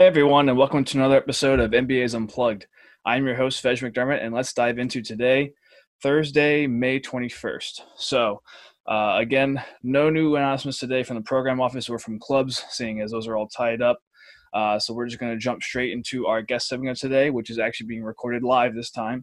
Hey everyone, and welcome to another episode of MBA's Unplugged. I'm your host, Fej McDermott, and let's dive into today, Thursday, May 21st. So, uh, again, no new announcements today from the program office or from clubs, seeing as those are all tied up. Uh, so, we're just going to jump straight into our guest segment today, which is actually being recorded live this time.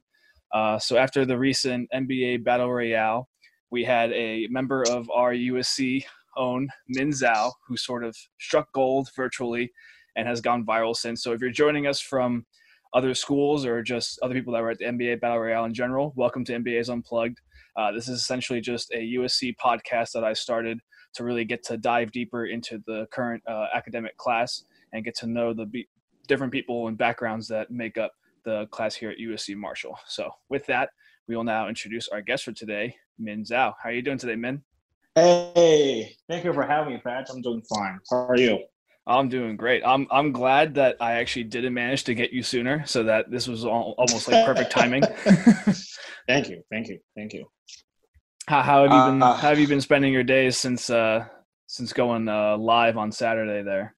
Uh, so, after the recent MBA Battle Royale, we had a member of our USC own, Min Zhao, who sort of struck gold virtually and has gone viral since. So if you're joining us from other schools or just other people that were at the MBA Battle Royale in general, welcome to MBA's Unplugged. Uh, this is essentially just a USC podcast that I started to really get to dive deeper into the current uh, academic class and get to know the be- different people and backgrounds that make up the class here at USC Marshall. So with that, we will now introduce our guest for today, Min Zhao. How are you doing today, Min? Hey, thank you for having me, Pat. I'm doing fine. How are you? I'm doing great. I'm I'm glad that I actually didn't manage to get you sooner, so that this was all, almost like perfect timing. thank you, thank you, thank you. How, how have you been? Uh, how have you been spending your days since uh, since going uh, live on Saturday there?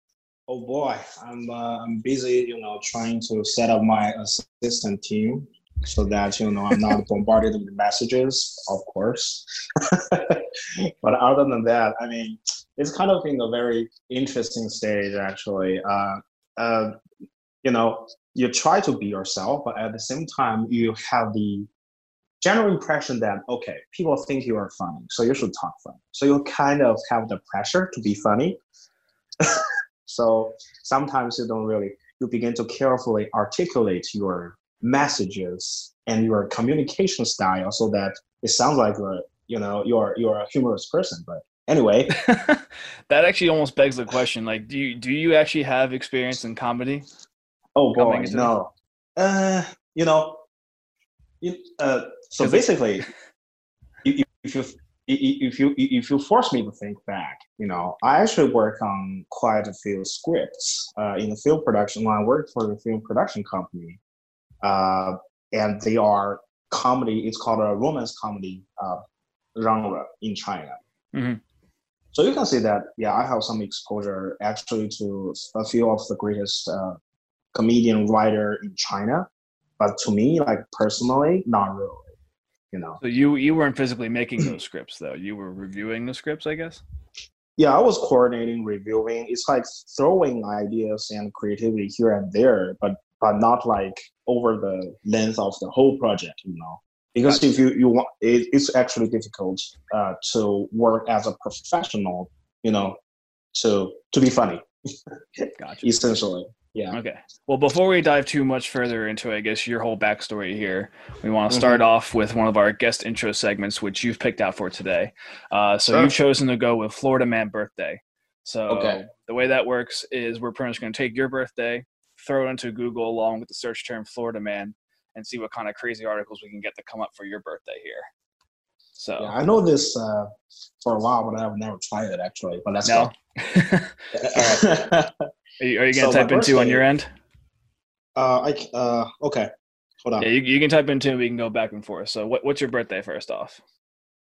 Oh boy, I'm uh, I'm busy, you know, trying to set up my assistant team so that you know I'm not bombarded with messages, of course. but other than that, I mean, it's kind of in a very interesting stage actually. Uh, uh, you know, you try to be yourself, but at the same time, you have the general impression that okay, people think you are funny, so you should talk funny. So you kind of have the pressure to be funny. so sometimes you don't really you begin to carefully articulate your messages and your communication style so that it sounds like you're you know you're you're a humorous person but anyway that actually almost begs the question like do you do you actually have experience in comedy oh boy no uh you know you, uh, so basically if, if you if you if you force me to think back, you know, I actually work on quite a few scripts uh, in the film production. When I worked for the film production company, uh, and they are comedy. It's called a romance comedy uh, genre in China. Mm-hmm. So you can see that, yeah, I have some exposure actually to a few of the greatest uh, comedian writer in China, but to me, like personally, not really. You know. So you you weren't physically making those scripts though. You were reviewing the scripts, I guess. Yeah, I was coordinating, reviewing. It's like throwing ideas and creativity here and there, but but not like over the length of the whole project, you know. Because gotcha. if you, you want, it, it's actually difficult uh, to work as a professional, you know, to to be funny. gotcha. Essentially. Yeah. Okay. Well, before we dive too much further into, I guess, your whole backstory here, we want to mm-hmm. start mm-hmm. off with one of our guest intro segments, which you've picked out for today. Uh, so sure. you've chosen to go with Florida Man Birthday. So okay. the way that works is we're pretty much going to take your birthday, throw it into Google along with the search term Florida man and see what kind of crazy articles we can get to come up for your birthday here. So yeah, I know this uh, for a while, but I've never tried it actually. But let's no. go. are you, you gonna so type into on your end? Uh, I uh, okay. Hold on. Yeah, you, you can type into. We can go back and forth. So, what, what's your birthday first off?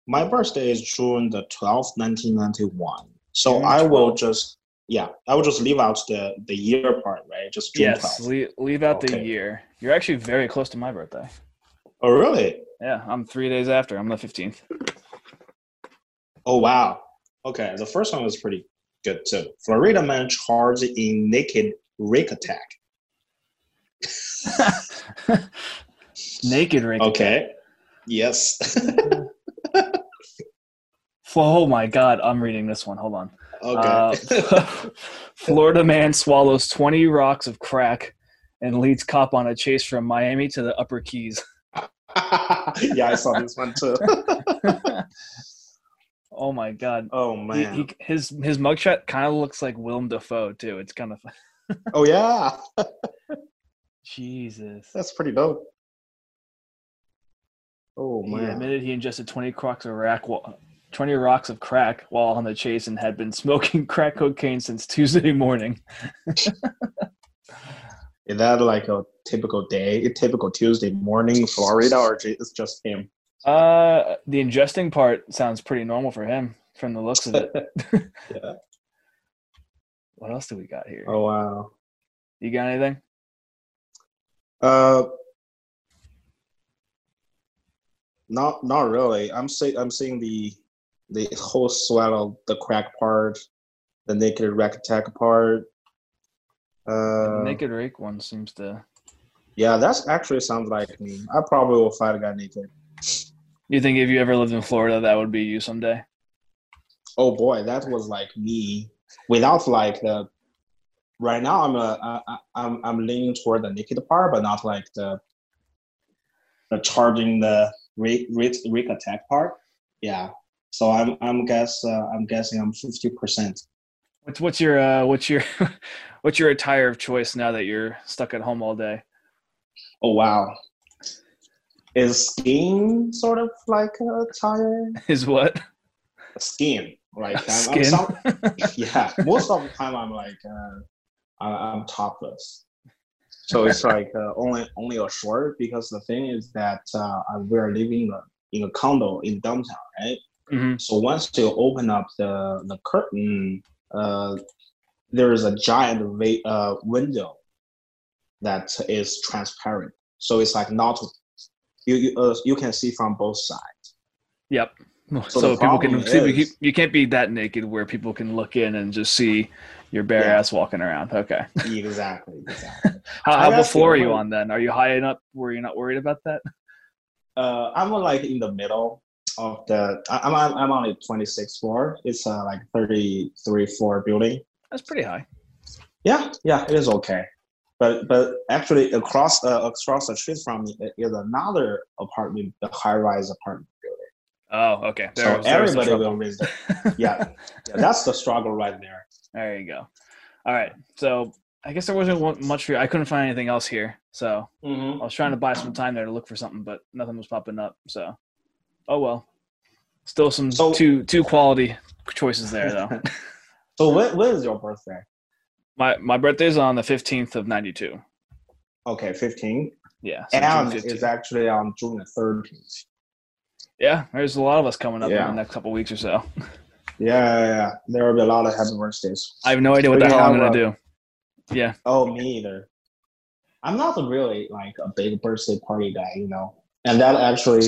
My birthday is June the twelfth, nineteen ninety one. So June I will just yeah, I will just leave out the the year part, right? Just June yes, leave, leave out okay. the year. You're actually very close to my birthday. Oh, really? Yeah, I'm three days after. I'm the 15th. Oh wow. Okay, the first one was pretty good too. Florida man charged in naked rake attack. naked rake. Okay. Attack. Yes. oh my god, I'm reading this one. Hold on. Okay. Uh, Florida man swallows 20 rocks of crack and leads cop on a chase from Miami to the Upper Keys. yeah, I saw this one too. oh my god. Oh man. He, he, his his mugshot kind of looks like Willem Dafoe too. It's kind of. oh yeah. Jesus. That's pretty dope. Oh man. He admitted he ingested 20 crocks of rack 20 rocks of crack while on the chase and had been smoking crack cocaine since Tuesday morning. Is that like a typical day, a typical Tuesday morning in Florida, or it's just him? Uh, the ingesting part sounds pretty normal for him from the looks of it. yeah. What else do we got here? Oh wow. You got anything? Uh, not not really. I'm see I'm seeing the the whole swallow, the crack part, the naked rack attack part. Uh, naked rake one seems to. Yeah, that's actually sounds like me. I probably will fight a guy naked. You think if you ever lived in Florida, that would be you someday? Oh boy, that was like me without like the. Right now, I'm a, I, I'm I'm leaning toward the naked part, but not like the. The charging the rake rake, rake attack part. Yeah, so I'm I'm guess uh, I'm guessing I'm fifty percent. What's what's your uh, what's your what's your attire of choice now that you're stuck at home all day? Oh wow, is skiing sort of like a attire? Is what? Skiing, like I'm, Skin. I'm some, yeah. Most of the time I'm like uh, I'm topless. So it's like uh, only only a short because the thing is that uh, we're living in a, in a condo in downtown, right? hmm So once you open up the the curtain, uh, there is a giant va- uh, window that is transparent. So it's like not you you, uh, you can see from both sides. Yep. So, the people can problem see. You, you can't be that naked where people can look in and just see your bare Yeah. ass walking around. Okay. Exactly. Exactly. How, how before are you on then? Are you high enough where you're not worried about that? uh, I'm like in the middle of the. I- I'm I'm, I'm on the 26th floor. It's uh, like 33 floor building. That's pretty high. Yeah, yeah, it is okay. But but actually across uh, across the street from me is another apartment, the high rise apartment building. Oh, okay. so There was- there everybody will raise their yeah, yeah. That's the struggle right there. There you go. All right. So I guess there wasn't much for you. I couldn't find anything else here. So Mm-hmm. I was trying to buy some time there to look for something, but nothing was popping up. So, oh well. Still some So- two two quality choices there though. So when, when is your birthday? my my birthday's on the fifteenth of ninety two. Okay, 15. Yeah. so And 15th. it's actually on June the 13th. yeah. There's a lot of us coming up in the next couple weeks or so. Yeah, yeah, yeah. There will be a lot of happy birthdays. I have no idea what But the hell I'm gonna do. Yeah. Oh, me either. I'm not really like a big birthday party guy, you know, and that actually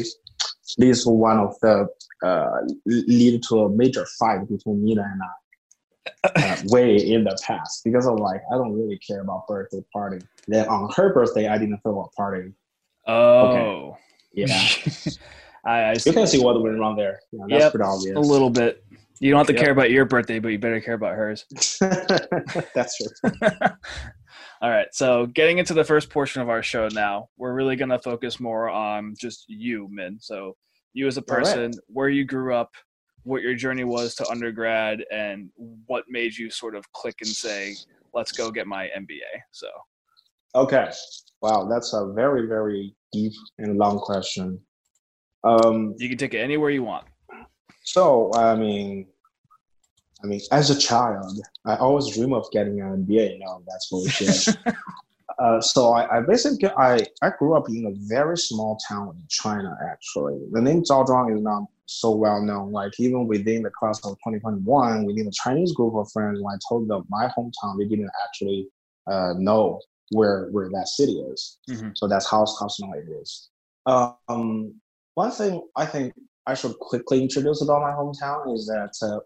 leads to one of the uh, lead to a major fight between Nina and I uh, way in the past because of like I don't really care about birthday party. Then on her birthday, I didn't throw a party. Oh. okay. Yeah, I, I you can see what went wrong there. Yeah, that's Yep, pretty obvious. a little bit. You don't have to Yep. care about your birthday, but you better care about hers. that's true. All right. So, getting into the first portion of our show now, we're really going to focus more on just you, Min. So, you as a All right. person, where you grew up, what your journey was to undergrad, and what made you sort of click and say, let's go get my MBA. So, Okay. Wow, that's a very very deep and long question. Um, you can take it anywhere you want. So I mean, I mean, as a child, I always dream of getting an MBA. No, that's bullshit. uh, so I, I basically I I grew up in a very small town in China. Actually, the name Zhaozhuang is not so well known. Like even within the class of 2021, within the Chinese group of friends, when I told them my hometown, they didn't actually uh, know where where that city is. Mhm. So that's how how small it is. Um, one thing I think I should quickly introduce about my hometown is that uh,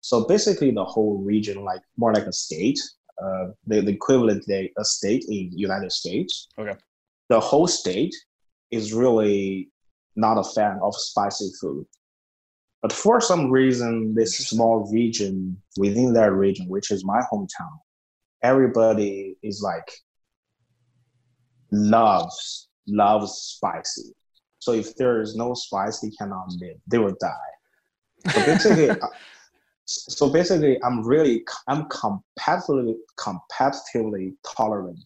so basically the whole region, like more like a state, uh, the, the equivalent of a state in United States. Okay. The whole state is really not a fan of spicy food. But for some reason, this small region within that region, which is my hometown, everybody is like loves loves spicy. So if there is no spice, they cannot live. They will die. So basically, so basically, I'm really I'm competitively competitively tolerant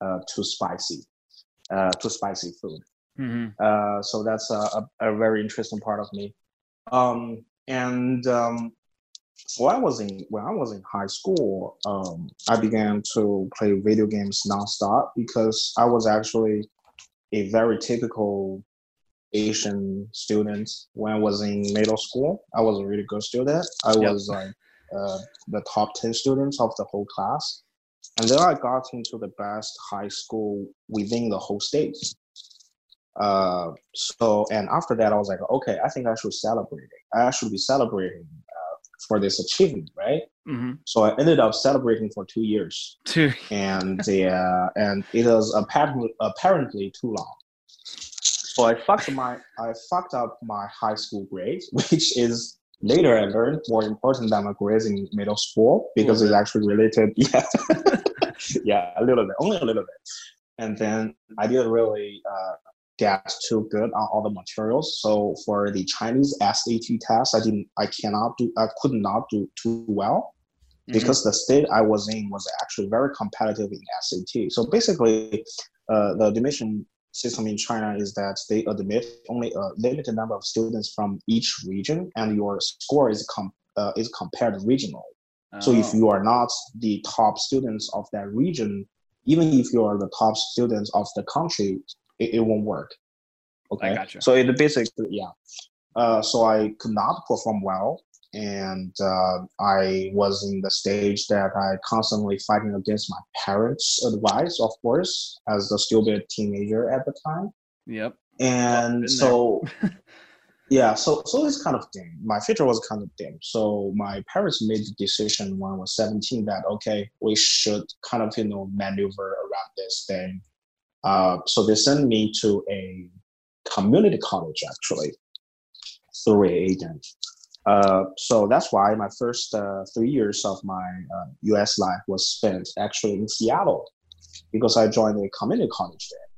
uh, to spicy uh, to spicy food. hmm Uh, so that's a, a, a very interesting part of me. Um, and um, so I was in when I was in high school, um, I began to play video games nonstop because I was actually a very typical Asian students when I was in middle school. I was a really good student. I Yep. was like uh, the top ten students of the whole class. and then I got into the best high school within the whole state. Uh, so and after that, I was like, okay, I think I should celebrate it. I should be celebrating uh, for this achievement, right? Mm-hmm. So I ended up celebrating for two years, Two. and uh, and it was apparently apparently too long. So I fucked my I fucked up my high school grades, which is later I learned more important than my grades in middle school because it's actually related. Yeah, yeah, a little bit, only a little bit. And then I didn't really uh, get too good on all the materials. So for the Chinese SAT test, I didn't, I cannot do, I could not do too well because the state I was in was actually very competitive in SAT. So basically, uh, the admission system in China is that they admit only a limited number of students from each region, and your score is com- uh, is compared regionally. So if Oh. you are not the top students of that region, even if you are the top students of the country, it, it won't work. Okay. gotcha. So it basically, yeah. Uh, so I could not perform well, and uh, I was in the stage that I constantly fighting against my parents' advice, of course, as a stupid teenager at the time. Yep. and so yeah so so it's kind of dim my future was kind of dim so my parents made the decision when i was 17 that okay we should kind of you know maneuver around this thing. Uh, so they sent me to a community college actually through a agent uh, so that's why my first uh, three years of my uh, us life was spent actually in seattle because i joined a community college there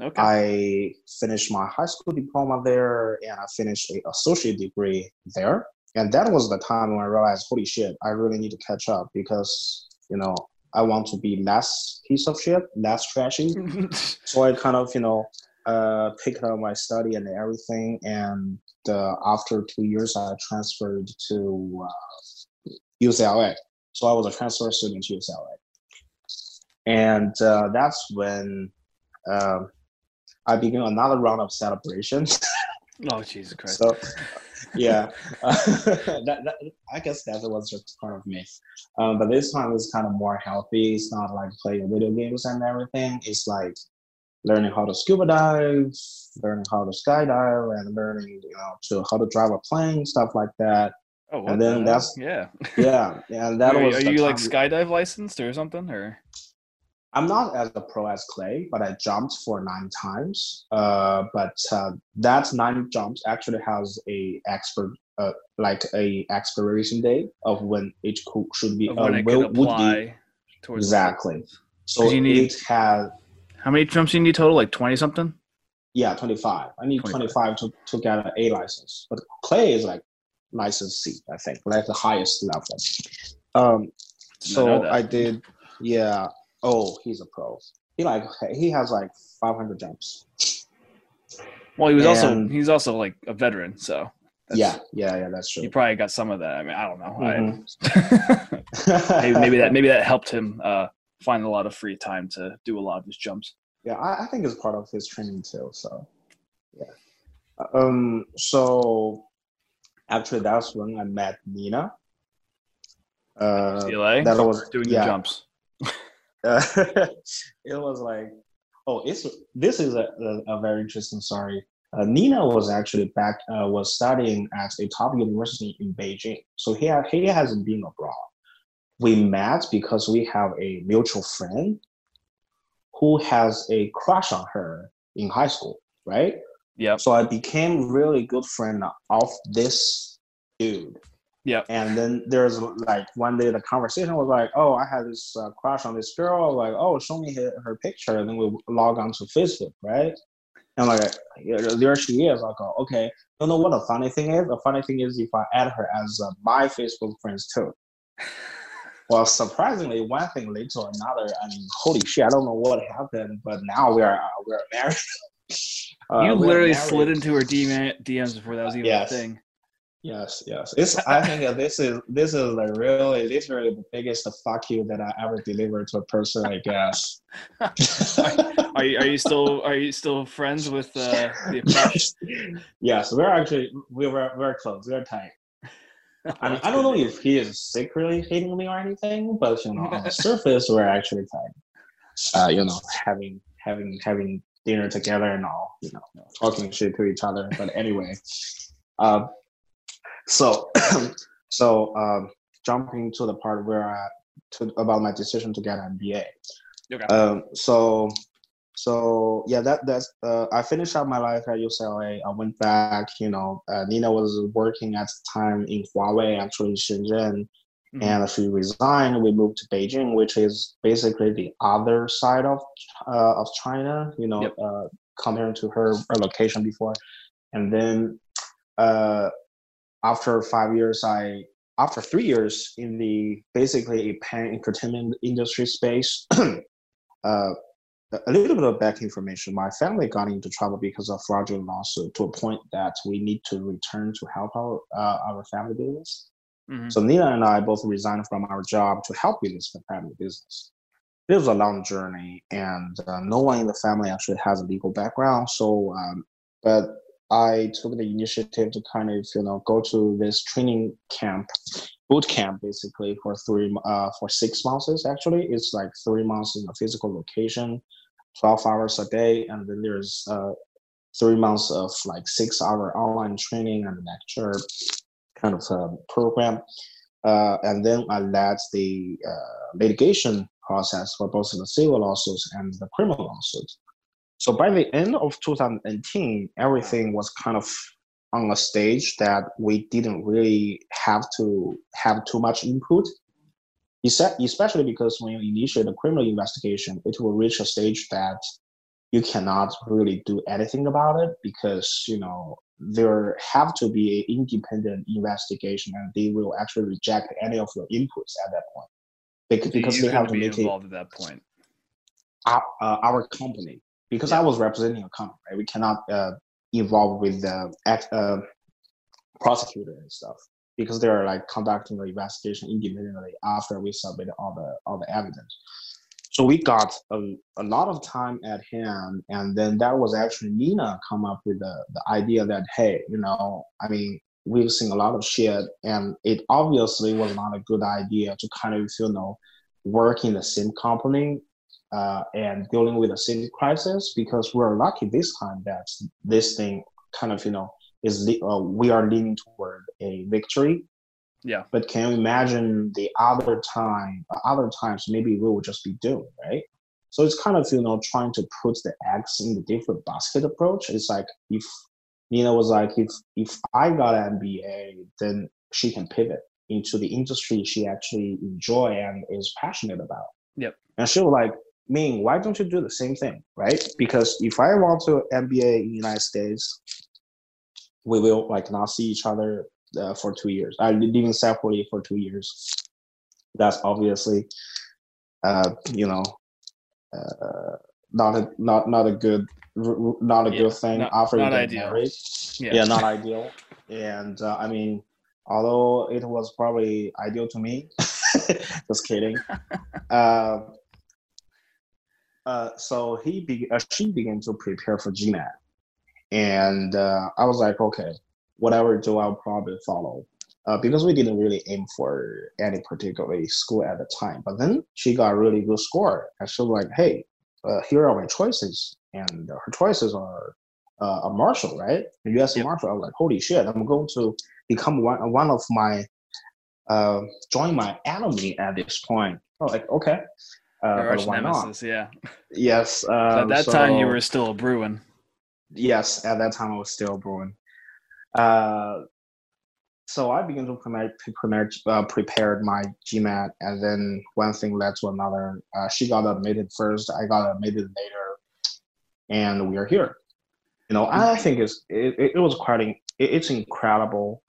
Okay. I finished my high school diploma there and I finished a associate degree there. And that was the time when I realized, holy shit, I really need to catch up because, you know, I want to be less piece of shit, less trashy. so I kind of, you know, uh, picked up my study and everything. And uh, after two years, I transferred to uh, UCLA. So I was a transfer student to UCLA. And uh, that's when um, I began another round of celebrations. oh Jesus Christ. so, yeah, that, that, I guess that was just part of me. Um, but this time is kind of more healthy. It's not like playing video games and everything. It's like learning how to scuba dive, learning how to skydive, and learning you know to how to drive a plane, stuff like that. oh, and then the that's- yeah. Yeah, and that are, was. are you like skydive licensed or something or? I'm not as a pro as Clay, but I jumped for nine times. Uh, but uh, that nine jumps actually has a expert, uh, like a expiration date of when it should be, Of uh, when it will- would be towards exactly. So you need- it has, How many jumps do you need total? Like twenty something? yeah, 25. I need 25. 25 to, to get an A license, but Clay is like license C, I think, like the highest level. Um, Did not know so that. I did, yeah. Oh, he's a pro. He like he has like 500 jumps. Well, he was also And- he's also like a veteran, so that's- yeah, yeah, yeah. That's true. he probably got some of that. I mean, I don't know. Mhm. I, maybe, maybe that maybe that helped him uh, find a lot of free time to do a lot of his jumps. yeah, I, I think it's part of his training too. So, yeah. Um. So, actually, that's when I met Nina. Uh, CLA that was doing yeah. the jumps. Uh, it was like, oh, it's this is a, a, a very interesting story. Uh, Nina was actually back uh, was studying at a top university in Beijing, so he ha- he hasn't been abroad. We met because we have a mutual friend who has a crush on her in high school, right? Yeah. So I became really good friend of this dude. Yeah. And then there's like one day the conversation was like, oh, I had this uh, crush on this girl. Like, oh, show me her, her picture. And then we log on to Facebook, right? And like, there she is. I go, okay. You know what the funny thing is? The funny thing is if I add her as uh, my Facebook friends too. Well, surprisingly, one thing led to another. I mean, holy shit! I don't know what happened, but now we are uh, we are married. Uh, you literally married. slid into her DM, DMs before that was even Yes. a thing. Yes, yes. It's. I think this is this is like really literally the biggest fuck you that I ever delivered to a person. I guess. Are you are you still are you still friends with uh, the yes, we're actually we were very close. We're tight. I mean, I don't know if he is secretly hating me or anything, but you know, on the surface, we're actually like, uh, you know, having having having dinner together and all, you know, talking shit to each other. But anyway, uh, so so um, jumping to the part where I to about my decision to get an MBA. Okay. Um, so so yeah, that that's uh, I finished out my life at UCLA. I went back. You know, uh, Nina was working at the time in Huawei, actually in Shenzhen, mm-hmm. and she resigned. We moved to Beijing, which is basically the other side of uh, of China. You know, yep. uh, compared to her, her location before, and then uh, after five years, I after three years in the basically a pan entertainment industry space. a little bit of back information. My family got into trouble because of fraudulent lawsuit to a point that we need to return to help our uh, our family business. Mm-hmm. So Nina and I both resigned from our job to help with this family business. It was a long journey, and uh, no one in the family actually has a legal background. So, um, but I took the initiative to kind of you know go to this training camp boot camp basically for three uh, for six months actually. It's like three months in a physical location 12 hours a day and then there's uh, three months of like six hour online training and lecture kind of uh, program. Uh, and then i led the uh, litigation process for both the civil lawsuits and the criminal lawsuits so by the end of 2018 everything was kind of on a stage that we didn't really have to have too much input. Especially because when you initiate a criminal investigation it will reach a stage that you cannot really do anything about it because you know there have to be an independent investigation and they will actually reject any of your inputs at that point. Because, because they have to be make involved it, at that point. Our, uh, our company because yeah. i was representing a company right? we cannot uh, involved with the uh, prosecutor and stuff because they're like conducting the investigation independently after we submit all the all the evidence. So we got a, a lot of time at hand, and then that was actually Nina come up with the, the idea that hey, you know, I mean, we've seen a lot of shit, and it obviously was not a good idea to kind of you know work in the same company uh, and dealing with a city crisis because we're lucky this time that this thing kind of you know is uh, we are leaning toward a victory. Yeah. But can you imagine the other time other times maybe we will just be doomed right? So it's kind of you know trying to put the eggs in the different basket approach. It's like if nina was like if if i got an mba then she can pivot into the industry she actually enjoy and is passionate about. Yep. And she was like Ming, why don't you do the same thing, right? Because if I want to MBA in the United States, we will like not see each other uh, for two years. I living separately for two years. That's obviously, uh, you know, uh, not a not not a good not a yeah, good thing not, after not ideal. married. Yeah. yeah, not ideal. And uh, I mean, although it was probably ideal to me, just kidding. uh, uh, so he be, uh, she began to prepare for GMAT, and uh, I was like, okay, whatever do, I'll probably follow. Uh, because we didn't really aim for any particular school at the time. But then she got a really good score, and she was like, "Hey, uh, here are my choices," and her choices are uh, a Marshall, right? A U.S. Yep. Marshall. I was like, "Holy shit! I'm going to become one one of my uh, join my enemy at this point." I was like, "Okay." Uh, arch nemesis, not? yeah. Yes. Um, at that so, time, you were still a Bruin. Yes, at that time I was still a Bruin. Uh, so I began to prepare, prepare, uh, prepared my GMAT, and then one thing led to another. Uh, she got admitted first, I got admitted later, and we are here. You know, I think it's it, it was quite it, it's incredible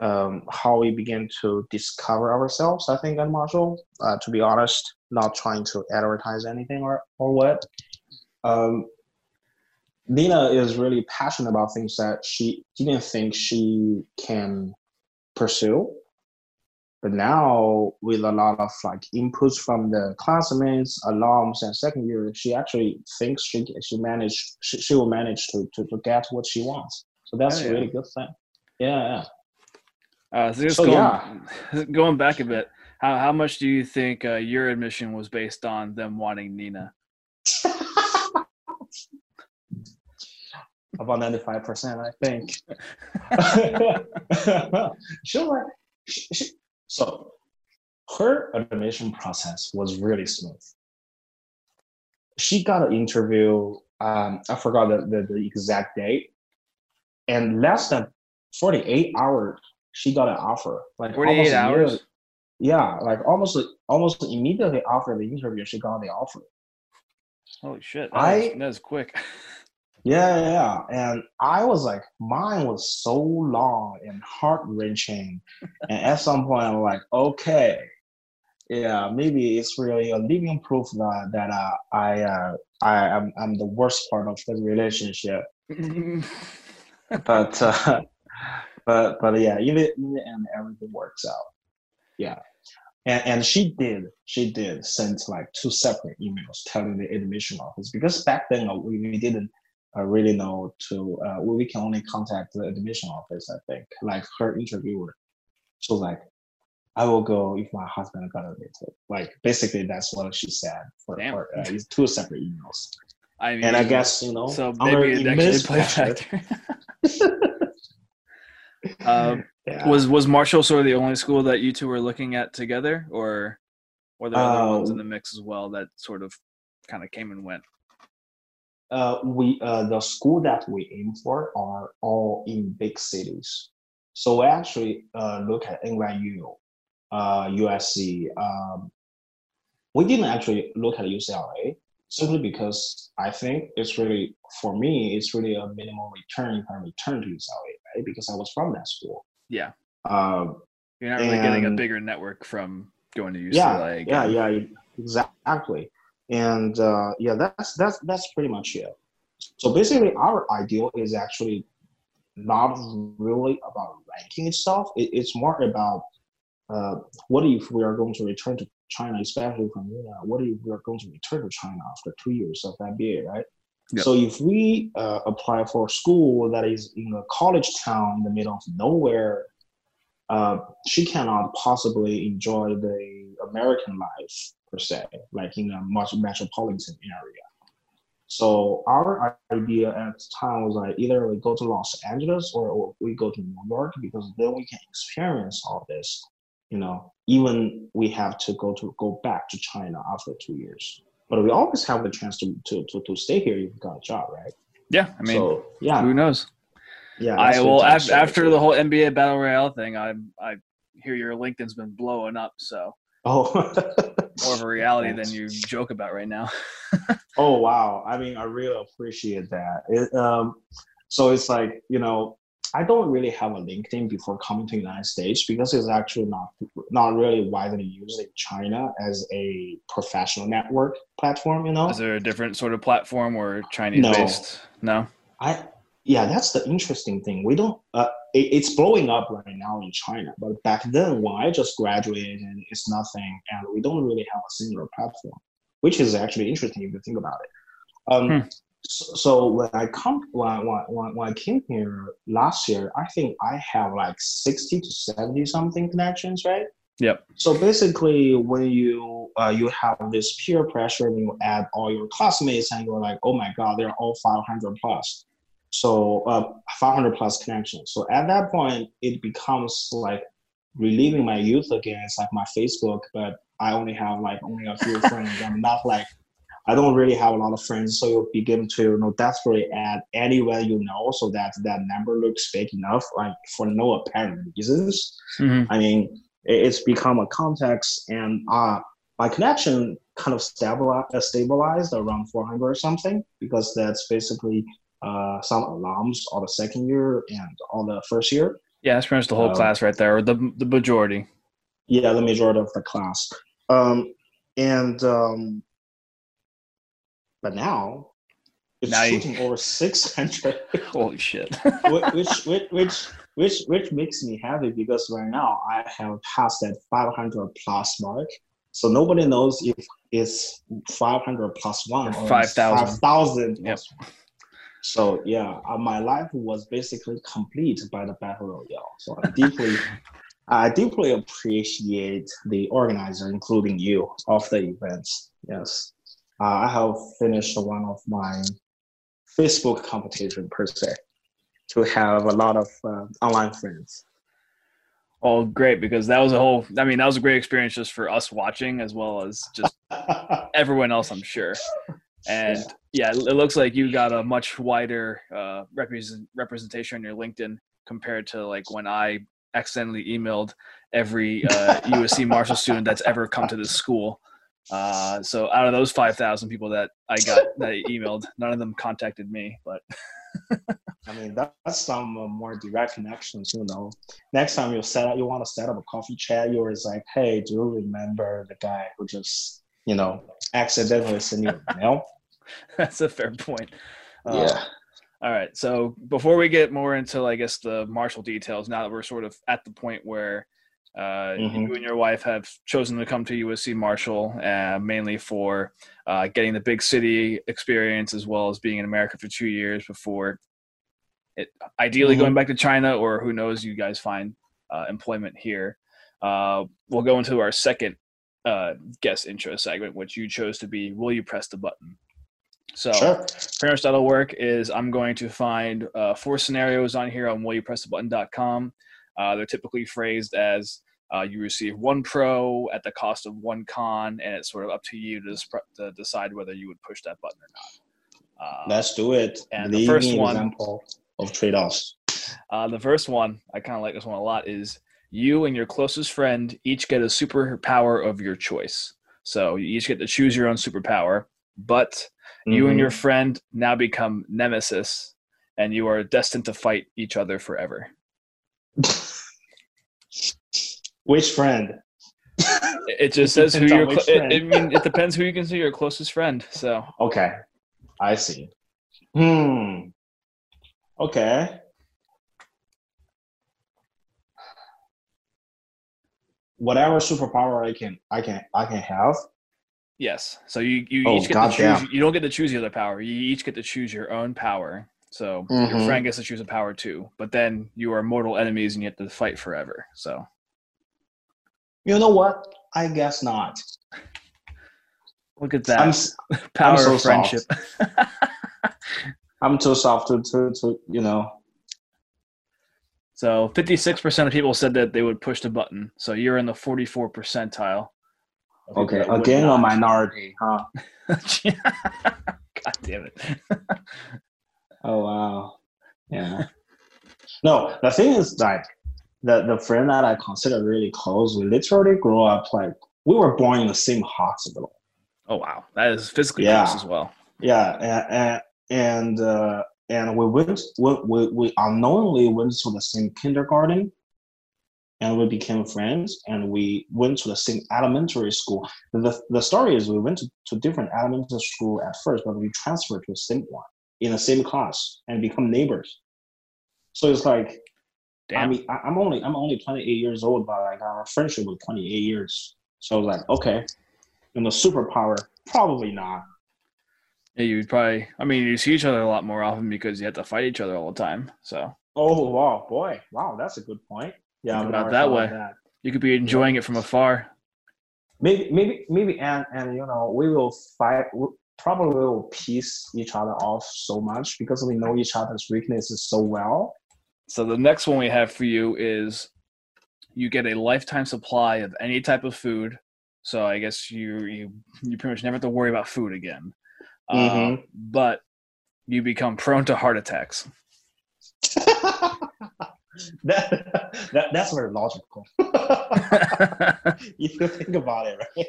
um, how we begin to discover ourselves. I think at Marshall, uh, to be honest, not trying to advertise anything or or what. Um, Nina is really passionate about things that she didn't think she can pursue. But now, with a lot of like inputs from the classmates, alums, and second year, she actually thinks she she managed she, she will manage to, to to get what she wants. So that's oh, yeah. a really good thing. Yeah, yeah. Uh, so, just So, going, yeah. going back a bit, how how much do you think uh, your admission was based on them wanting Nina? About ninety five percent, I think. she was like, she, she, so her admission process was really smooth. She got an interview. Um, I forgot the, the, the exact date, and less than forty eight hours, she got an offer. Like Forty eight hours. Yeah, like almost almost immediately after the interview, she got the offer. Holy shit! That I- was, that was quick. Yeah, yeah. And I was like, mine was so long and heart wrenching. and at some point, I'm like, okay, yeah, maybe it's really a living proof that that uh, I uh, I am I'm the worst part of the relationship. But uh, but but yeah, even in the end, everything works out. Yeah. And, and she did, she did send like two separate emails telling the admission office because back then uh, we, we didn't uh, really know to, uh, we can only contact the admission office, I think, like her interviewer. So like, I will go if my husband got admitted. Like basically that's what she said for, for uh, it's two separate emails. I mean, And I guess, you know, so maybe it actually pressure- factor. um, yeah. was was Marshall sort of the only school that you two were looking at together, or were there other ones in Uh, the mix as well that sort of kind of came and went? uh, we uh, the school that we aim for are all in big cities. So we actually uh, look at NYU, uh, USC. Um, we didn't actually look at UCLA simply because I think it's really for me it's really a minimal return if I return to UCLA, right? Because I was from that school. Yeah, Um, you're not really getting a bigger network from going to UCLA. yeah, again. yeah, yeah, exactly. And uh, yeah, that's that's that's pretty much it. So basically, our ideal is actually not really about ranking itself. It, it's more about uh, what if we are going to return to China, especially from China. What if we are going to return to China after two years of MBA, right? So if we uh, apply for a school that is in a college town in the middle of nowhere, uh, she cannot possibly enjoy the American life per se, like in a much metropolitan area. So our idea at the time was like either we go to Los Angeles or, or we go to New York because then we can experience all this. You know, even we have to go to go back to China after two years, but we always have the chance to to to, to stay here if we got a job, right? yeah. I mean, so yeah, who knows? yeah. I will af- after the whole MBA battle royale thing. I I hear your LinkedIn's been blowing up, so oh more of a reality than you joke about right now. Oh wow! I mean, I really appreciate that. It, um, so it's like you know, I don't really have a LinkedIn before coming to the United States because it's actually not not really widely used in China as a professional network platform. You know, Is there a different sort of platform or Chinese based? No. I yeah, that's the interesting thing. We don't. Uh, it, it's blowing up right now in China, but back then when I just graduated, and it's nothing, and we don't really have a similar platform, which is actually interesting if you think about it. Um, Hmm. So, so when I come when, when, when I came here last year, I think I have like sixty to seventy something connections, right? Yep. So basically, when you uh, you have this peer pressure, when you add all your classmates, and you're like, oh my god, they're all 500 plus, so uh, 500 plus connections. So at that point, it becomes like reliving my youth again. It's like my Facebook, but I only have like only a few friends. I'm not like I don't really have a lot of friends, so you begin to you know desperately add anyone you know, so that that number looks big enough, like for no apparent reasons. Mhm. I mean, it's become a context, and uh, my connection kind of stabilized, uh, stabilized around 400 or something, because that's basically uh, some alums all the second year and all the first year. Yeah, that's pretty much the whole Um, class right there, or the the majority. Yeah, the majority of the class. Um, and um, but now it's Now you- shooting over 600. Holy shit. which, which which which which makes me happy because right now I have passed that 500 plus mark. So nobody knows if it's 500 plus one Or or 5,000. 5,000. Yep. So yeah, uh, my life was basically complete by the battle royale. So I deeply, I deeply appreciate the organizer, including you, of the events. Yes, I have finished one of my Facebook competition per se to have a lot of uh, online friends. Oh, great! Because that was a whole. I mean, that was a great experience just for us watching, as well as just everyone else. I'm sure. And yeah, it looks like you got a much wider uh, represent, representation on your LinkedIn compared to like when I accidentally emailed every uh, USC Marshall student that's ever come to this school. Uh, so out of those 5,000 people that I got that I emailed, none of them contacted me, but I mean, that's some uh, more direct connections, you know. Next time you set up, you want to set up a coffee chat, you're like, hey, do you remember the guy who just, you know, accidentally sent you an email? that's a fair point. Uh, yeah. All right. So before we get more into, I guess, the Marshall details, now that we're sort of at the point where uh, mm-hmm. you and your wife have chosen to come to USC Marshall uh, mainly for uh, getting the big city experience as well as being in America for two years before it, ideally mm-hmm. going back to China or who knows, you guys find uh, employment here. Uh, we'll go into our second uh, guest intro segment, which you chose to be Will You Press the Button? So, sure. pretty much that'll work is I'm going to find uh, four scenarios on here on willyoupressthebutton.com. Uh, they're typically phrased as uh, you receive one pro at the cost of one con, and it's sort of up to you to, to decide whether you would push that button or not. Uh, Let's do it. And Leave the first one example of trade-offs. Uh, the first one, I kind of like this one a lot, is you and your closest friend each get a superpower of your choice. So you each get to choose your own superpower, but mm-hmm. you and mm-hmm. your friend now become nemesis, and you are destined to fight each other forever. Which friend? It just says who you're. Cl- it, it, mean, it depends who you consider your closest friend. So okay, I see. Hmm. Okay. Whatever superpower I can, I can, I can have. Yes. So you you oh, each get to choose. You don't get to choose the other power. You each get to choose your own power. So mm-hmm. your friend gets to choose a power too. But then you are mortal enemies and you have to fight forever. So you know what? I guess not. Look at that I'm, power I'm so of friendship. I'm too soft to, to, to you know. So 56% of people said that they would push the button. So you're in the 44 percentile. Okay, again a minority, huh? God damn it. oh wow. Yeah. No, the thing is like the the friend that I consider really close, we literally grew up like we were born in the same hospital. Oh wow, that is physically yeah. close as well. Yeah, and and uh, and we went we, we, we unknowingly went to the same kindergarten, and we became friends, and we went to the same elementary school. The the story is we went to, to different elementary school at first, but we transferred to the same one in the same class and become neighbors. So it's like Damn. I mean, I, am only I'm only 28 years old, but like our friendship was 28 years. So like, okay, and the superpower, probably not. Yeah, you'd probably. I mean, you see each other a lot more often because you have to fight each other all the time. So. Oh wow, boy, wow, that's a good point. Yeah, about that way. That. You could be enjoying yeah. it from afar. Maybe, maybe, maybe, and and you know, we will fight. We probably will piece each other off so much because we know each other's weaknesses so well so the next one we have for you is you get a lifetime supply of any type of food. So I guess you you you pretty much never have to worry about food again. Mm-hmm. Uh, but you become prone to heart attacks. that, that that's very logical. you think about it, right?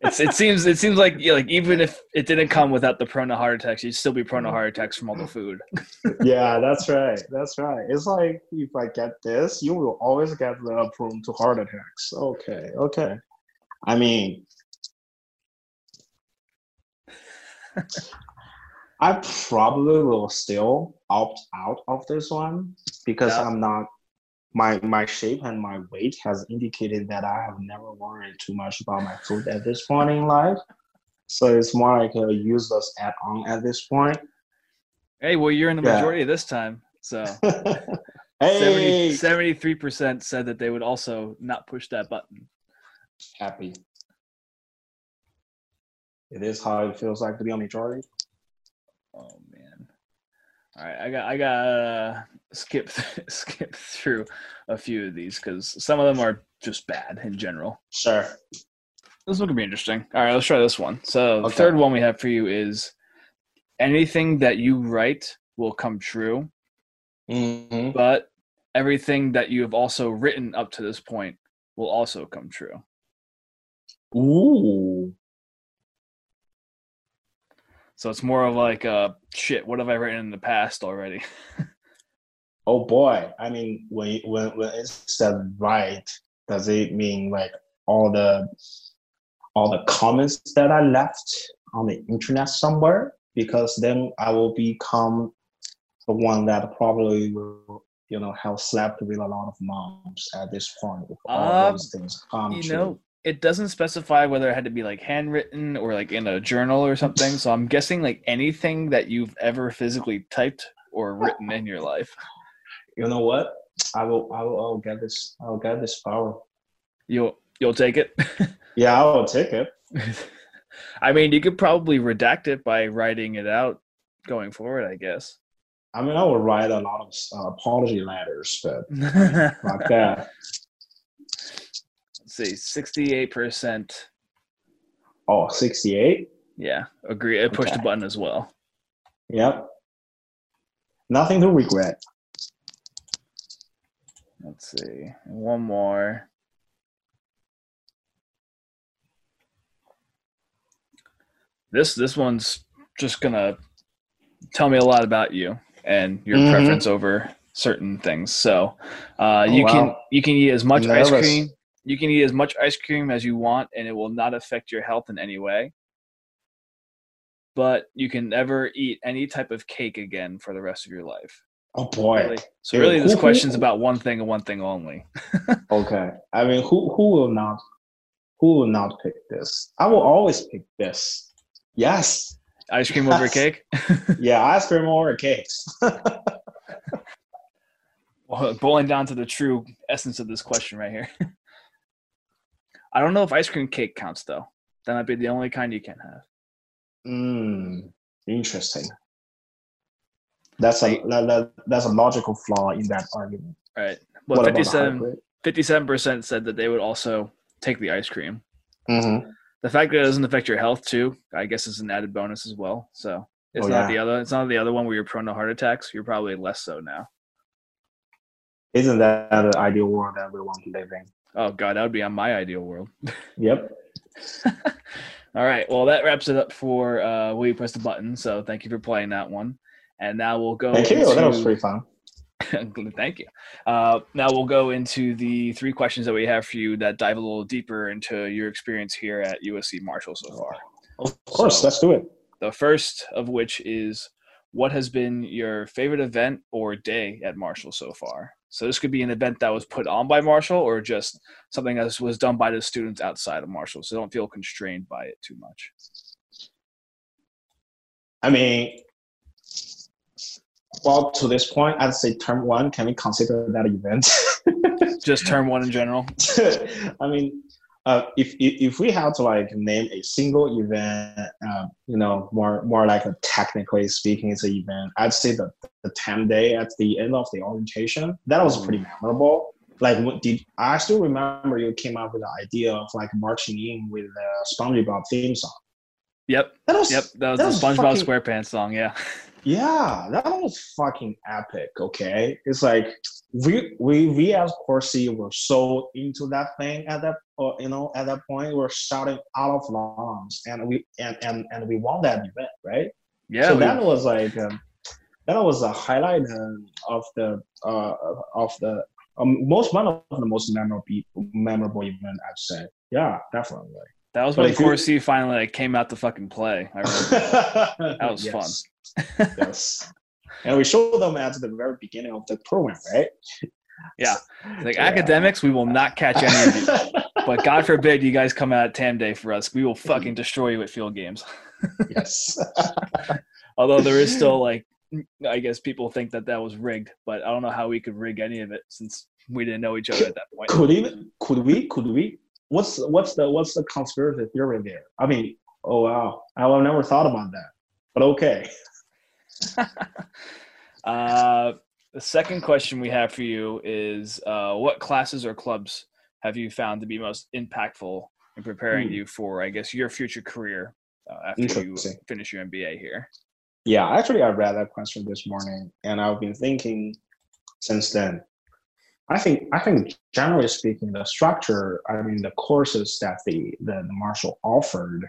it's, it seems it seems like like even if it didn't come without the prone to heart attacks, you'd still be prone to mm-hmm. heart attacks from all the food. yeah, that's right. That's right. It's like if I get this, you will always get the prone to heart attacks. Okay, okay. I mean, I probably will still opt out of this one because yeah. I'm not my my shape and my weight has indicated that I have never worried too much about my food at this point in life. So it's more like a useless add-on at this point. Hey, well, you're in the Yeah. majority this time. So hey, 73 percent said that they would also not push that button. happy. It is how it feels like to be on majority. Oh man. All right, I got I got uh, skip skip through a few of these because some of them are just bad in general. Sure. This one could be interesting. All right, let's try this one. So the third one we have for you is anything that you write will come true, hmm but everything that you have also written up to this point will also come true. Ooh. So it's more of like, uh, shit. What have I written in the past already? Oh boy. I mean, when when when it said right, does it mean like all the all the comments that I left on the internet somewhere? Because then I will become the one that probably will, you know, have slept with a lot of moms at this point. If all Um, those things come you true. know, it doesn't specify whether it had to be like handwritten or like in a journal or something. So I'm guessing like anything that you've ever physically typed or written in your life. you know what? I will I will I'll get this I'll get this power. You'll you'll take it. Yeah, I will take it. I mean, you could probably redact it by writing it out going forward, I guess. I mean, I will write a lot of uh, apology letters, but like that. See, sixty-eight percent. Oh, 68? Yeah, agree. I pushed the Okay. button as well. Yep. Nothing to regret. Let's see, one more. This this one's just gonna tell me a lot about you and your Mhm. preference over certain things. So, uh, Oh, you can you can eat as much ice cream. You can eat as much ice cream as you want, and it will not affect your health in any way. But you can never eat any type of cake again for the rest of your life. Oh boy. Really. So really, this who- question's about one thing and one thing only. Okay. I mean, who who will not who will not pick this? I will always pick this. Yes. Ice cream over cake. Yeah, ice cream over cakes. Well, boiling down to the true essence of this question right here. I don't know if ice cream cake counts though. That might be the only kind you can have. mm, interesting. That's a that, that, that's a logical flaw in that argument. Right. Well, What 57 hybrid? 57% said that they would also take the ice cream. Mhm. The fact that it doesn't affect your health too, I guess is an added bonus as well. So it's Oh, not yeah. the other it's not the other one where you're prone to heart attacks. You're probably less so now. Isn't that the ideal world that we want to live in? Oh god, that would be on my ideal world. Yep. All right. Well, that wraps it up for uh, Will You Press the Button. So thank you for playing that one. And now we'll go. Thank you. That was pretty fun. Thank you. Uh, now we'll go into the three questions that we have for you that dive a little deeper into your experience here at USC Marshall so far. Of course, So- let's do it. The first of which is what has been your favorite event or day at Marshall so far? So this could be an event that was put on by Marshall or just something that was done by the students outside of Marshall. So don't feel constrained by it too much. I mean, well, to this point, I'd say term one. Can we consider that event? Just term one in general. I mean, uh, if, if we had to like name a single event, um, you know, more more like a technically speaking, it's an event. I'd say the the ten day at the end of the orientation that was pretty memorable. Like, what did I still remember? You came up with the idea of like marching in with the SpongeBob theme song. Yep. That was Yep. That was That the SpongeBob fucking- SquarePants song. Yeah. Yeah, that was fucking epic. Okay, it's like we we we as Corsi were so into that thing at that uh, you know at that point we're shouting out of lungs and we and and and we won that event right. Yeah. so we- that was like um, that was a highlight um, of the uh of the um, most one of the most memorable memorable event I'd say. Yeah, definitely. that was but when you- Corsi finally like, came out to fucking play. That was fun. Yes. And we show them at the very beginning of the program, right? Yeah. Like Yeah. academics, we will not catch any of you. But God forbid you guys come out at Tam Day for us. We will fucking destroy you at field games. yes. Although there is still like I guess people think that that was rigged, but I don't know how we could rig any of it since we didn't know each other at that point. Could even could we could we? What's what's the what's the conspiracy theory there? I mean, oh wow, I have never thought about that, but okay. uh, the second question we have for you is uh, what classes or clubs have you found to be most impactful in preparing Hmm. you for, I guess, your future career uh, after you finish your MBA here? Yeah, actually, I read that question this morning, and I've been thinking since then. I think, I think, generally speaking, the structure, I mean, the courses that the the, the Marshall offered,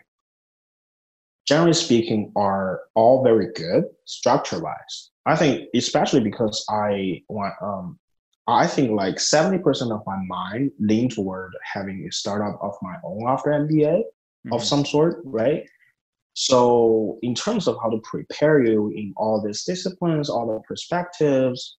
generally speaking, are all very good structure-wise. I think, especially because I want, um, I think like seventy percent of my mind lean toward having a startup of my own after MBA of Mhm. some sort, right? So, in terms of how to prepare you in all these disciplines, all the perspectives,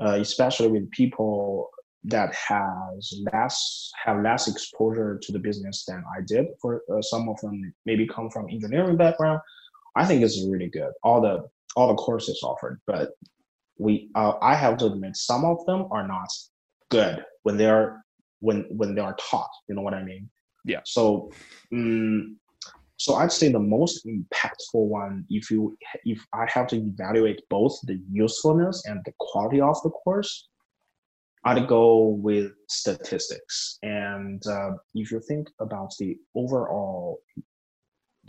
uh, especially with people that has less have less exposure to the business than I did. For uh, some of them, maybe come from engineering background. I think it's really good. All the all the courses offered, but we uh, I have to admit some of them are not good when they're when when they are taught. You know what I mean? Yeah. So, mm so I'd say the most impactful one, if you if I have to evaluate both the usefulness and the quality of the course, I'd go with statistics. And uh, if you think about the overall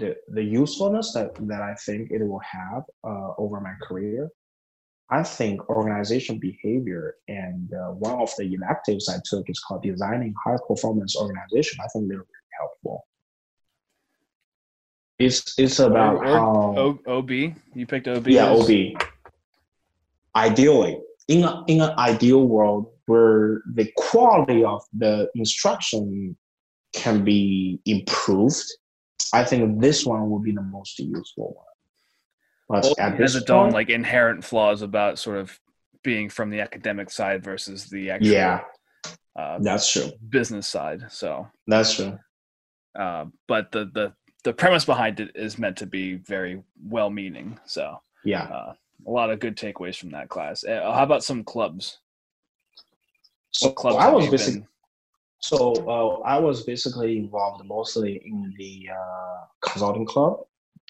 the the usefulness that that I think it will have uh, over my career, I think organization behavior and uh, one of the electives I took is called designing high performance organization. I think they're really helpful. It's it's about Or- or- how O- OB, you picked OB. yeah OB. Ideally, in a, in an ideal world where the quality of the instruction can be improved, I think this one would be the most useful one. But Well, at this its own like inherent flaws about sort of being from the academic side versus the actual yeah, uh, that's true. business side. So, That's true. uh, but the the the premise behind it is meant to be very well meaning. So, Yeah. uh, a lot of good takeaways from that class. Uh, how about some clubs? So clubs I was basically been- so uh, I was basically involved mostly in the uh, consulting club,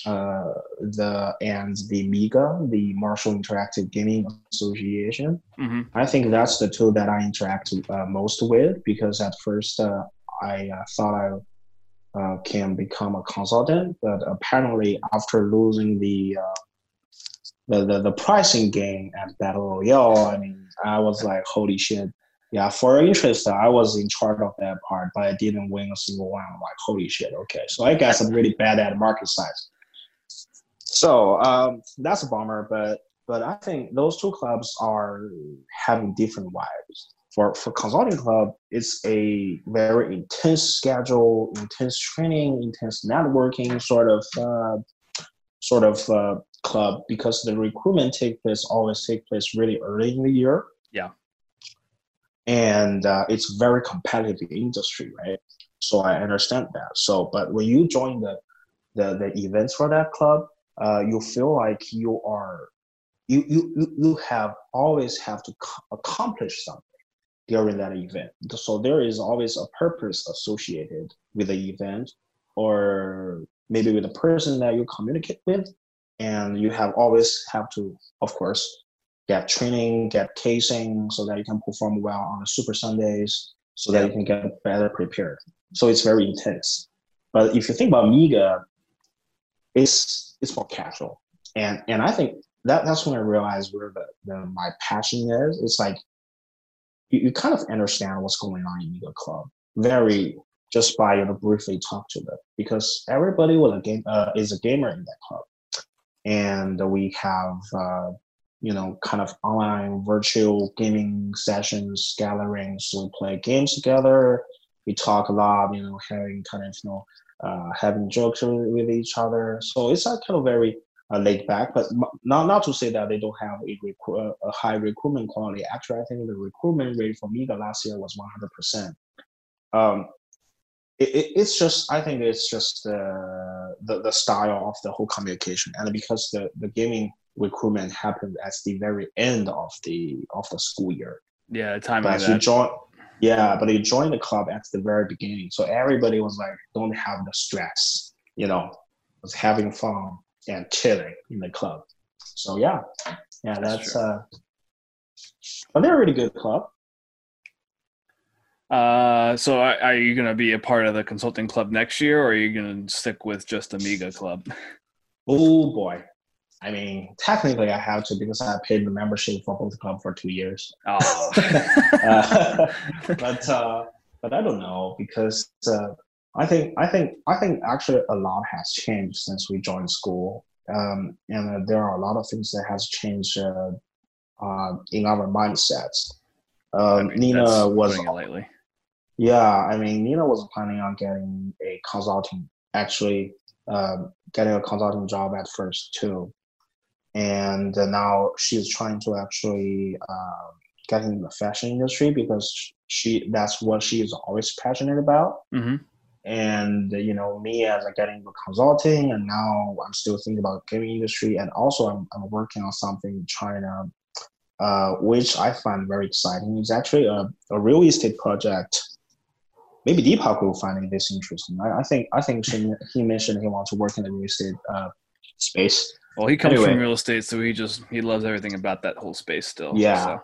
uh, the and the MIGA, the Marshall Interactive Gaming Association. Mhm. I think that's the two that I interact uh, most with because at first uh, I uh, thought I uh, can become a consultant, but apparently after losing the uh, the, the the pricing game at Battle Royale, I mean, I was like, holy shit. Yeah, for interest, I was in charge of that part, but I didn't win a single one. I'm like, holy shit, okay. So I guess I'm really bad at market size. So um, that's a bummer, but but I think those two clubs are having different vibes. For for consulting club, it's a very intense schedule, intense training, intense networking sort of uh, sort of uh, club because the recruitment take place always take place really early in the year. Yeah. And uh, it's very competitive industry, right? So I understand that. So, but when you join the the, the events for that club, uh, you feel like you are you you you- you have always have to accomplish something during that event. So there is always a purpose associated with the event, or maybe with the person that you communicate with, and you have always have to, of course, get training, get casing, so that you can perform well on Super Sundays, so that you can get better prepared. So it's very intense. But if you think about Miga, it's it's more casual, and and I think that that's when I realized where the, the my passion is. It's like you, you kind of understand what's going on in Miga Club very just by you know briefly talk to them because everybody with a game uh, is a gamer in that club, and we have uh, you know kind of online virtual gaming sessions, gatherings. We play games together. We talk a lot, you know, having kind of you know uh, having jokes with each other. So it's like kind of very uh, laid back, but not not to say that they don't have a, a high recruitment quality. Actually, I think the recruitment rate for Miga last year was 100 percent. Um, it, it, it's just I think it's just uh, the the style of the whole communication, and because the the gaming recruitment happened at the very end of the of the school year. Yeah, time But like you join, yeah, but you joined the club at the very beginning, so everybody was like, don't have the stress, you know, was having fun and chilling in the club. So yeah, yeah, That's that's, uh, but they're a really good club. Uh, so are, are you gonna be a part of the consulting club next year, or are you gonna stick with just Amiga Club? Oh boy. I mean, technically, I have to because I paid the membership for both club for two years. Oh. Uh, but uh, but I don't know because uh, I think I think I think actually a lot has changed since we joined school, um, and uh, there are a lot of things that has changed uh, uh, in our mindsets. I Um, mean, Nina was lightly. yeah, I mean, Nina was planning on getting a consulting, actually, um, getting a consulting job at first too, and uh, now she's trying to actually uh, get in the fashion industry because she that's what she is always passionate about. hmm And you know, me as a getting into consulting, and now I'm still thinking about gaming industry, and also I'm, I'm working on something in China, uh, which I find very exciting. It's actually a, a real estate project. Maybe Deepak will find this interesting. I, I think I think she, he mentioned he wants to work in the real estate uh, space. Well, he comes Anyway. from real estate, so he just he loves everything about that whole space still. Yeah. so.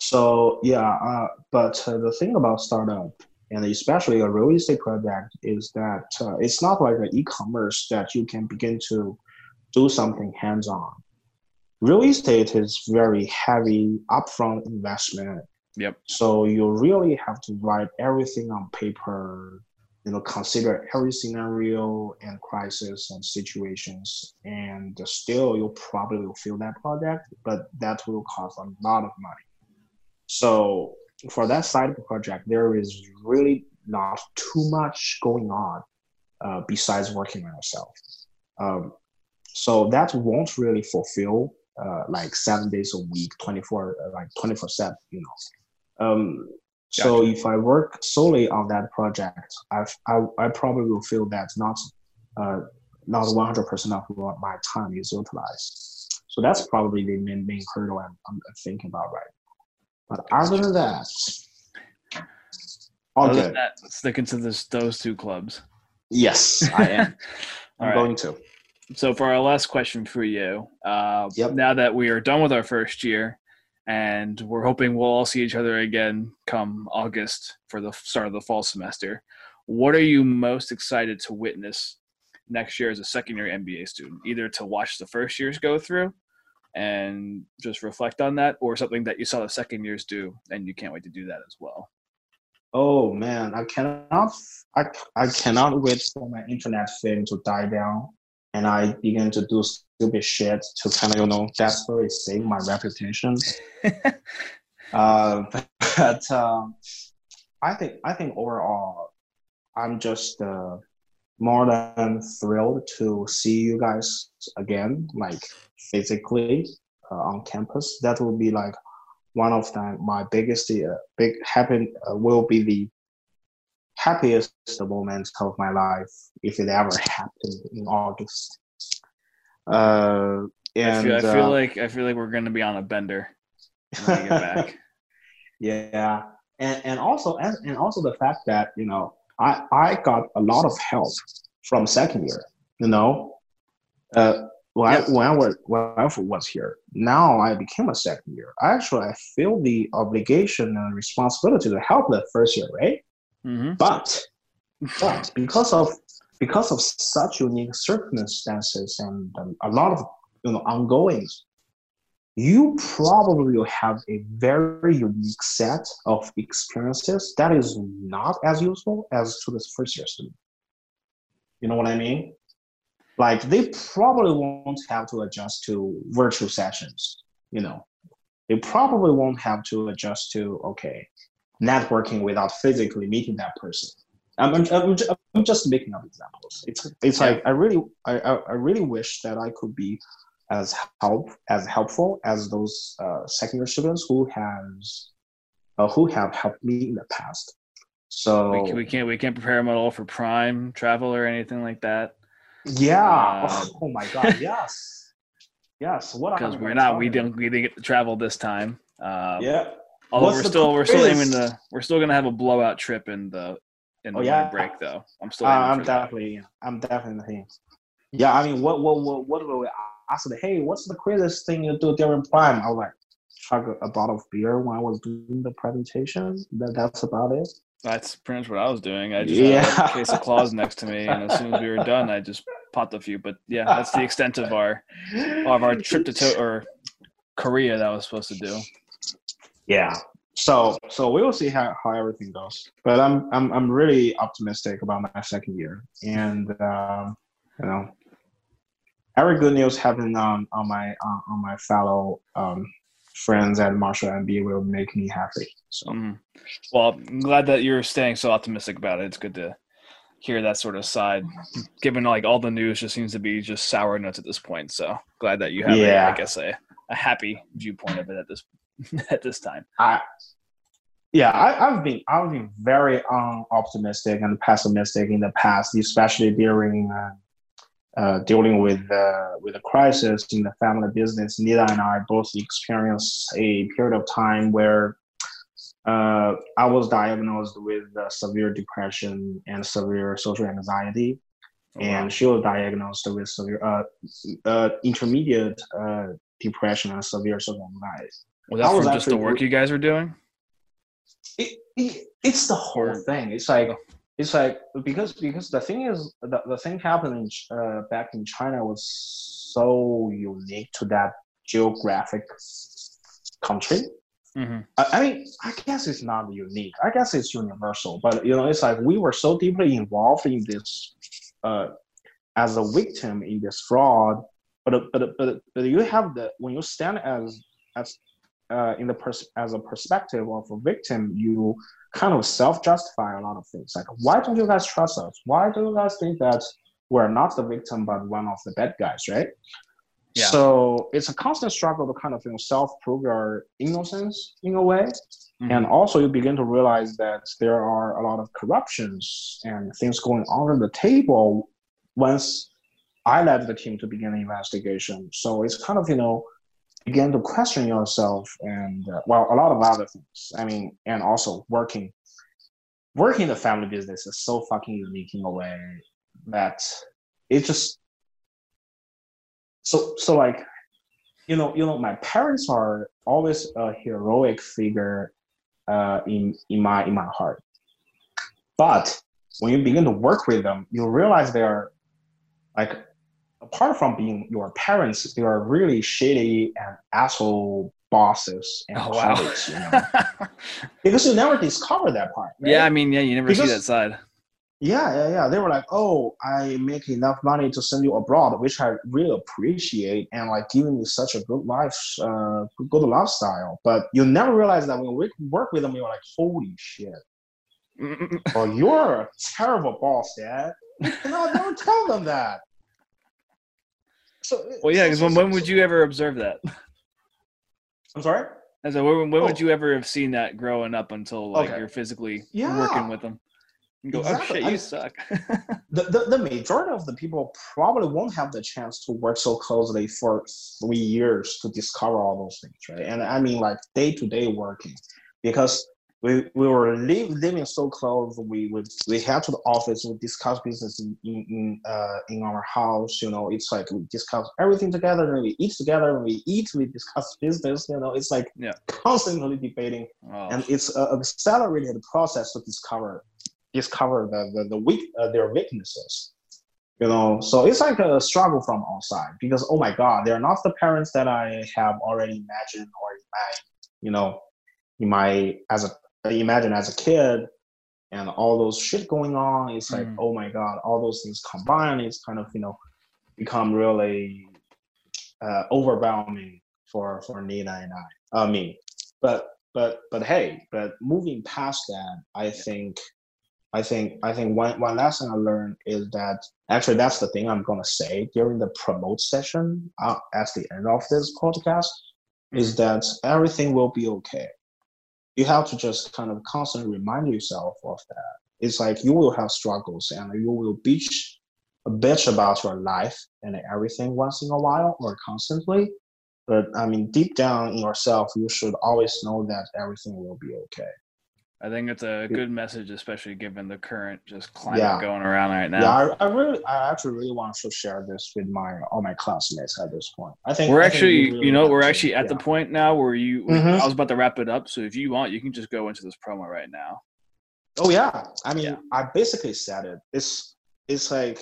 So yeah, uh, but uh, the thing about startup and especially a real estate project is that uh, it's not like an e-commerce that you can begin to do something hands-on. Real estate is very heavy upfront investment. Yep. So you really have to write everything on paper. You know, consider every scenario and crisis and situations, and still you probably will fail that project, but that will cost a lot of money. So for that side of the project, there is really not too much going on uh, besides working on yourself. Um, so that won't really fulfill uh, like seven days a week, 24, uh, like 24 seven, you know. Um, so if I work solely on that project, I've, I, I probably will feel that not, uh, not 100% of what my time is utilized. So that's probably the main, main hurdle I'm, I'm thinking about right but other than that, all Other than good. that, sticking to this those two clubs. Yes, I am. I'm right. going to. So for our last question for you, uh, Yep. now that we are done with our first year, and we're hoping we'll all see each other again come August for the start of the fall semester, what are you most excited to witness next year as a second year MBA student? Either to watch the first years go through and just reflect on that, or something that you saw the second years do and you can't wait to do that as well. Oh man, I cannot. I, I cannot wait for my internet fame to die down, and I begin to do stupid shit to kind of you know desperately save my reputation. uh, but um, I think I think overall, I'm just uh, more than thrilled to see you guys again, like physically uh, on campus. That will be like one of the, my biggest uh, big happen uh, will be the happiest moments of my life if it ever happened in August. Uh, and I feel, I feel uh, like I feel like we're going to be on a bender when we get back. yeah. And and also and, and also the fact that you know i i got a lot of help from second year you know? Uh when, Yeah. I, when I was when I was here now i became a second year. Actually i feel the obligation and responsibility to help the first year right? Hmm but but because of because of such unique circumstances and um, a lot of you know ongoings you probably will have a very unique set of experiences that is not as useful as to the first year student. You know what I mean? Like they probably won't have to adjust to virtual sessions. You know, they probably won't have to adjust to okay, networking without physically meeting that person. I'm, I'm, I'm, just making up examples. It's it's Yeah. like I really I, I really wish that I could be as help as helpful as those uh, second year students who has uh, who have helped me in the past. So We, can, we can't we can't prepare them at all for prime travel or anything like that. yeah, Uh, oh my god, yes. Yes. What because we're not. We didn't. We didn't get to travel this time. Um, Yeah. Although What's we're still we're still aiming to we're still gonna have a blowout trip in the in the Oh, yeah? break though. I'm still Uh, I'm for that. definitely. I'm definitely. Yeah. I mean, what what what what will I said? Hey, what's the craziest thing you do during Prime? I was like, chug a, a bottle of beer when I was doing the presentation. That that's about it. That's pretty much what I was doing. I just had Yeah. a case of claws next to me, and as soon as we were done, I just popped a few. But yeah, that's the extent of our of our trip to to- or Korea that I was supposed to do. yeah so so we will see how, how everything goes but i'm i'm i'm really optimistic about my second year and um you know every good news happening on on my on, on my fellow um friends at marshall mb will make me happy so Mhm. Well, I'm glad that you're staying so optimistic about it. It's good to hear that sort of side, given like all the news just seems to be just sour notes at this point. So glad that you have, a, Yeah. I guess, a, a happy viewpoint of it at this at this time. I yeah, I, I've been I've been very um, optimistic and pessimistic in the past, especially during uh, uh, dealing with uh, with a crisis in the family business. Nita and I both experienced a period of time where uh, I was diagnosed with uh, severe depression and severe social anxiety, Oh, wow. and she was diagnosed with severe uh, uh, intermediate uh, depression and severe social anxiety. Was that I was from just the work you guys were doing? it, it it's the whole thing. It's like it's like because because the thing is the, the thing happening uh, back in China was so unique to that geographic country. hmm I, I mean, I guess it's not unique. I guess it's universal. But you know, it's like we were so deeply involved in this uh, as a victim in this fraud. But but but but you have the when you stand as as uh, in the pers- as a perspective of a victim, you kind of self-justify a lot of things. Like, why don't you guys trust us? Why do you guys think that we're not the victim but one of the bad guys, right? Yeah. So it's a constant struggle to kind of you know self-prove your innocence in a way, Mhm. and also you begin to realize that there are a lot of corruptions and things going on at the table once I led the team to begin the investigation. So it's kind of, you know, begin to question yourself and, uh, well, a lot of other things. I mean, and also working, working the family business is so fucking unique in a way that it just, so, so like, you know, you know, my parents are always a heroic figure uh, in in my in my heart. But when you begin to work with them, you realize they are like apart from being your parents, they are really shitty and asshole bosses and Oh wow. colleagues, you know? because you never discover that part. right? yeah, I mean, yeah, you never see that side. Yeah, yeah, yeah. They were like, "Oh, I make enough money to send you abroad," which I really appreciate, and like giving you such a good life, uh, good lifestyle. But you never realize that when we work with them, you're like, "Holy shit! Oh, you're a terrible boss, Dad." No, don't tell them that. So, well, yeah, because so- when, so- when would you ever observe that? I'm sorry. I said, when, when Oh. would you ever have seen that growing up until like Okay. you're physically Yeah. working with them? And go, oh, Exactly. oh shit, I- you suck. the, the, the majority of the people probably won't have the chance to work so closely for three years to discover all those things, right? And I mean like day to day working because we, we were live, living so close. We would we head to the office. We discuss business in in uh, in our house. You know, it's like we discuss everything together. And we eat together. When we eat, we discuss business. You know, it's like Yeah. constantly debating Oh, and it's an accelerated process to discover discover the the, the weak uh, their weaknesses you know so it's like a struggle from outside because oh my god they're not the parents that i have already imagined or in my you know in my as a imagine as a kid and all those shit going on it's like Mm. oh my god all those things combined it's kind of you know become really uh, overwhelming for for nina and i. Uh, me but but but hey but moving past that i think i think i think one one lesson i learned is that actually that's the thing i'm going to say during the promote session uh, at the end of this podcast is that everything will be okay you have to just kind of constantly remind yourself of that it's like you will have struggles and you will bitch bitch about your life and everything once in a while or constantly. But I mean, deep down in yourself, you should always know that everything will be okay. I think it's a good message, especially given the current just climate yeah. going around right now. Yeah, I, I, really, I actually really want to share this with my all my classmates at this point. I think we're I actually, think really you know, we're actually to, at yeah. the point now where you. Mm-hmm. I was about to wrap it up, so if you want, you can just go into this promo right now. Oh yeah, I mean, yeah. I basically said it. It's it's like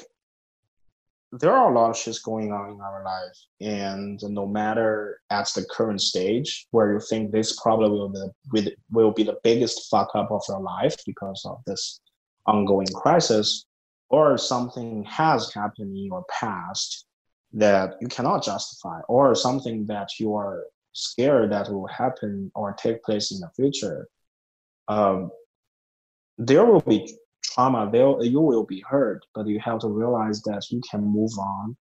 there are a lot of shits going on in our life. And no matter at the current stage where you think this probably will be, will be the biggest fuck up of your life because of this ongoing crisis or something has happened in your past that you cannot justify or something that you are scared that will happen or take place in the future um, there will be trauma, you will be hurt, but you have to realize that you can move on.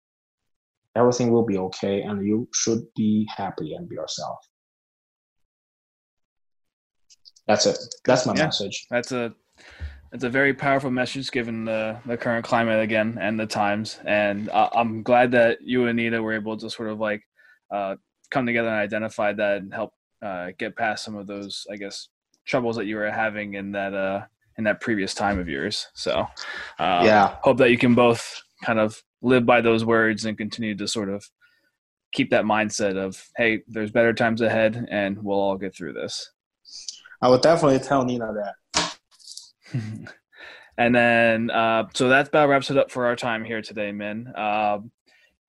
Everything will be okay, and you should be happy and be yourself. That's it. That's my yeah, message. That's a it's a very powerful message given the, the current climate again and the times. And uh, I'm glad that you and Anita were able to sort of like uh, come together and identify that and help uh, get past some of those, I guess, troubles that you were having in that uh, in that previous time of yours. So, uh, yeah, hope that you can both kind of live by those words and continue to sort of keep that mindset of, hey, there's better times ahead, and we'll all get through this. I would definitely tell Nina that. and then, uh, so that about wraps it up for our time here today, Min. Uh,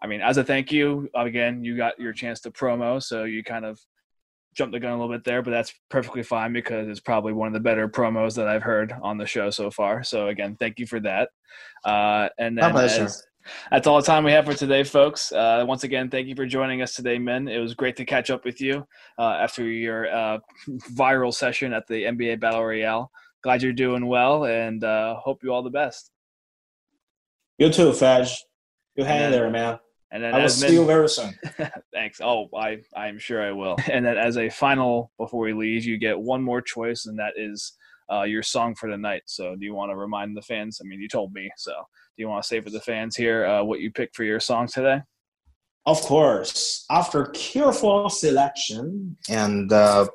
I mean, as a thank you, again, you got your chance to promo, so you kind of jumped the gun a little bit there, but that's perfectly fine because it's probably one of the better promos that I've heard on the show so far. So again, thank you for that. Uh, and then as, that's all the time we have for today, folks. Uh, once again, thank you for joining us today, Min. It was great to catch up with you uh, after your uh, viral session at the MBA Battle Royale. Glad you're doing well, and uh, hope you all the best. You too, Faj. You hang in there, man. And then I will see you very soon. thanks. Oh, I I'm sure I will. And then as a final before we leave, you get one more choice, and that is uh, your song for the night. So, do you want to remind the fans? I mean, you told me. So, do you want to say for the fans here uh, what you picked for your song today? Of course. After careful selection, and uh,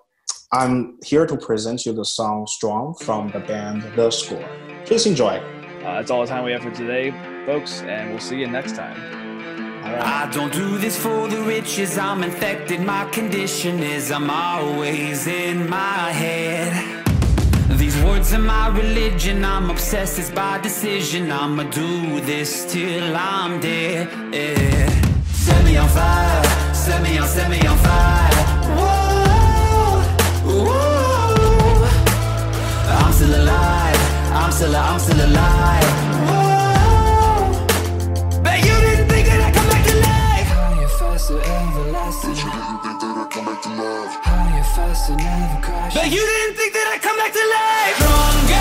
I'm here to present you the song "Strong" from the band The Score. Please enjoy. Uh, that's all the time we have for today, folks, and we'll see you next time. I don't do this for the riches, I'm infected. My condition is I'm always in my head. These words are my religion, I'm obsessed, it's by decision. I'ma do this till I'm dead. Yeah. Set me on fire, set me on, set me on fire. Whoa, whoa. I'm still alive, I'm still, I'm still alive. But you didn't think that I'd come back to life! Stronger